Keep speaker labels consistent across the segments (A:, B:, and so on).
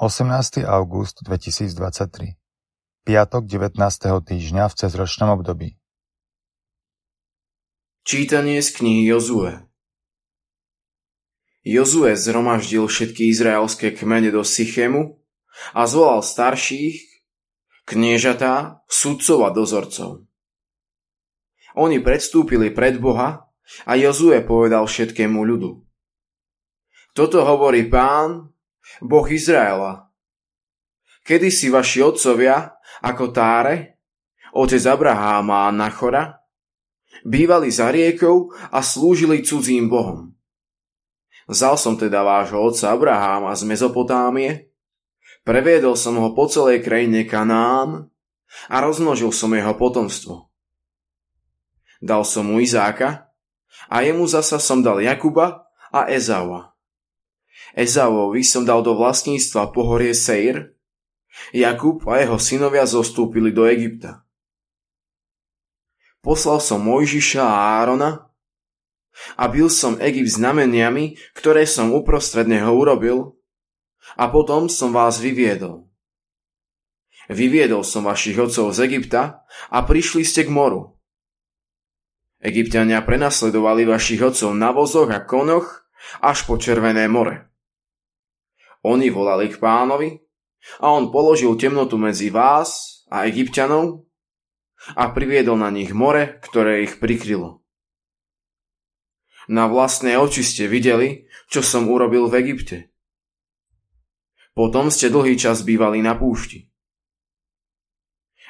A: 18. august 2023 Piatok 19. týždňa v cezročnom období
B: Čítanie z knihy Jozue Jozue zhromaždil všetky izraelské kmene do Sychému a zvolal starších, kniežatá, sudcov a dozorcov. Oni predstúpili pred Boha a Jozue povedal všetkému ľudu. Toto hovorí pán, Boh Izraela. Kedy si vaši otcovia, ako Táre, otec Abraháma a Nachora, bývali za riekou a slúžili cudzím bohom. Vzal som teda vášho otca Abraháma z Mezopotámie, previedol som ho po celej krajine Kanán a rozmnožil som jeho potomstvo. Dal som mu Izáka a jemu zasa som dal Jakuba a Ezaua. Ezauovi som dal do vlastníctva pohorie Seir, Jakub a jeho synovia zostúpili do Egypta. Poslal som Mojžiša a Árona a bil som Egypt znameniami, ktoré som uprostred neho urobil a potom som vás vyviedol. Vyviedol som vašich otcov z Egypta a prišli ste k moru. Egyptiania prenasledovali vašich otcov na vozoch a konoch až po Červené more. Oni volali k pánovi a on položil temnotu medzi vás a egyptianov a priviedol na nich more, ktoré ich prikrylo. Na vlastné oči ste videli, čo som urobil v Egypte. Potom ste dlhý čas bývali na púšti.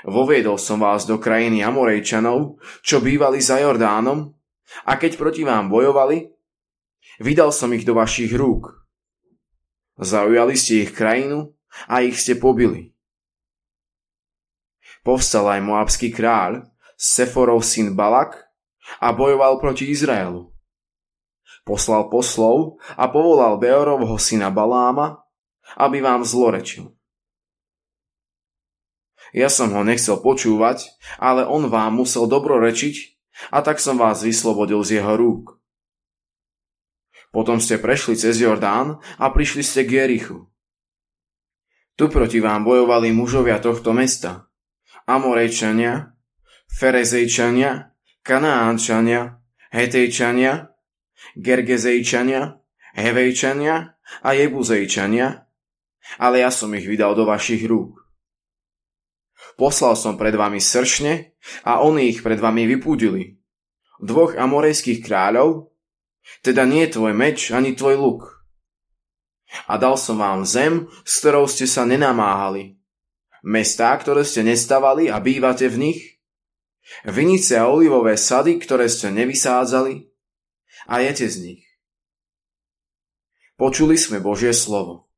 B: Voviedol som vás do krajiny Amorejčanov, čo bývali za Jordánom, a keď proti vám bojovali, vydal som ich do vašich rúk – Zaujali ste ich krajinu a ich ste pobili. Povstal aj moabský kráľ, Seforov syn Balak, a bojoval proti Izraelu. Poslal poslov a povolal Beorovho syna Baláma, aby vám zlorečil. Ja som ho nechcel počúvať, ale on vám musel dobrorečiť a tak som vás vyslobodil z jeho rúk. Potom ste prešli cez Jordán a prišli ste k Jerichu. Tu proti vám bojovali mužovia tohto mesta. Amorejčania, Ferezejčania, Kanánčania, Hetejčania, Gergezejčania, Hevejčania a Jebuzejčania, ale ja som ich vydal do vašich rúk. Poslal som pred vami sršne a oni ich pred vami vypúdili. Dvoch amorejských kráľov, teda nie tvoj meč ani tvoj luk. A dal som vám zem, s ktorou ste sa nenamáhali. Mestá, ktoré ste nestavali a bývate v nich. Vinice a olivové sady, ktoré ste nevysádzali. A jete z nich. Počuli sme Božie slovo.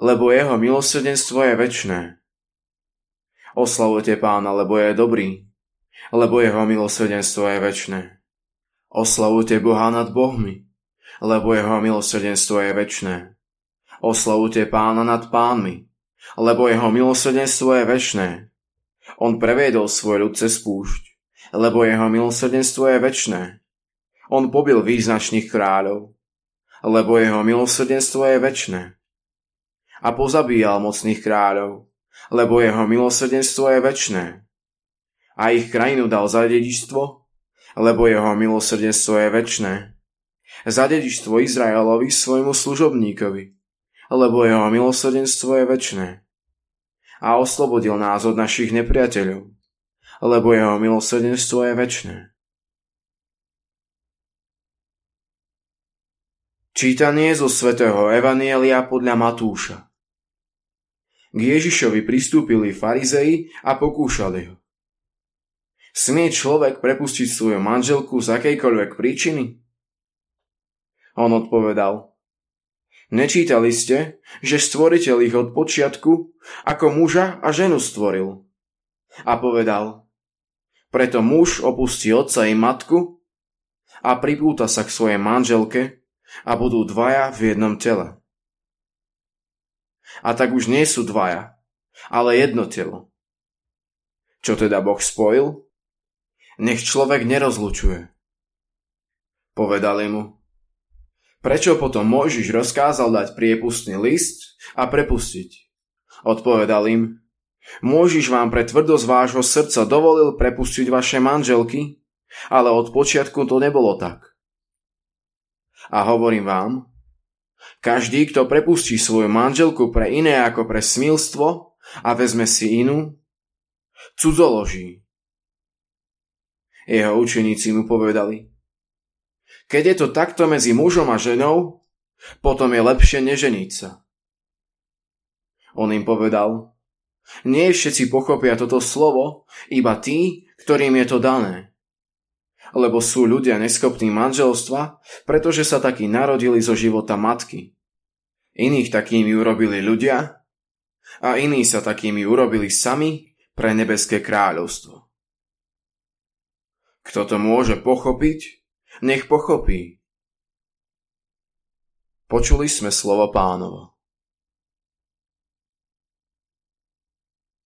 B: Lebo jeho milosrdenstvo je väčné. Oslavujte pána, lebo je dobrý lebo jeho milosrdenstvo je väčné. Oslavujte Boha nad bohmi, lebo jeho milosrdenstvo je väčné. Oslavujte pána nad pánmi, lebo jeho milosrdenstvo je väčné. On previedol svoj ľud cez púšť, lebo jeho milosrdenstvo je väčné. On pobil význačných kráľov, lebo jeho milosrdenstvo je väčné. A pozabíjal mocných kráľov, lebo jeho milosrdenstvo je väčné a ich krajinu dal za dedičstvo, lebo jeho milosrdenstvo je väčné. Za dedičstvo Izraelovi svojmu služobníkovi, lebo jeho milosrdenstvo je väčné. A oslobodil nás od našich nepriateľov, lebo jeho milosrdenstvo je väčné. Čítanie zo svätého Evanielia podľa Matúša K Ježišovi pristúpili farizei a pokúšali ho. Smie človek prepustiť svoju manželku z akejkoľvek príčiny? On odpovedal, Nečítali ste, že stvoriteľ ich od počiatku ako muža a ženu stvoril? A povedal, preto muž opustí otca i matku a pripúta sa k svojej manželke a budú dvaja v jednom tele. A tak už nie sú dvaja, ale jedno telo. Čo teda Boh spojil, nech človek nerozlučuje. Povedali mu, Prečo potom Mojžiš rozkázal dať priepustný list a prepustiť? Odpovedal im, Môžiš vám pre tvrdosť vášho srdca dovolil prepustiť vaše manželky, ale od počiatku to nebolo tak. A hovorím vám, každý, kto prepustí svoju manželku pre iné ako pre smilstvo a vezme si inú, cudzoloží. Jeho učeníci mu povedali, keď je to takto medzi mužom a ženou, potom je lepšie neženiť sa. On im povedal, nie všetci pochopia toto slovo, iba tí, ktorým je to dané lebo sú ľudia neschopní manželstva, pretože sa takí narodili zo života matky. Iných takými urobili ľudia a iní sa takými urobili sami pre nebeské kráľovstvo. Kto to môže pochopiť, nech pochopí. Počuli sme slovo pánovo.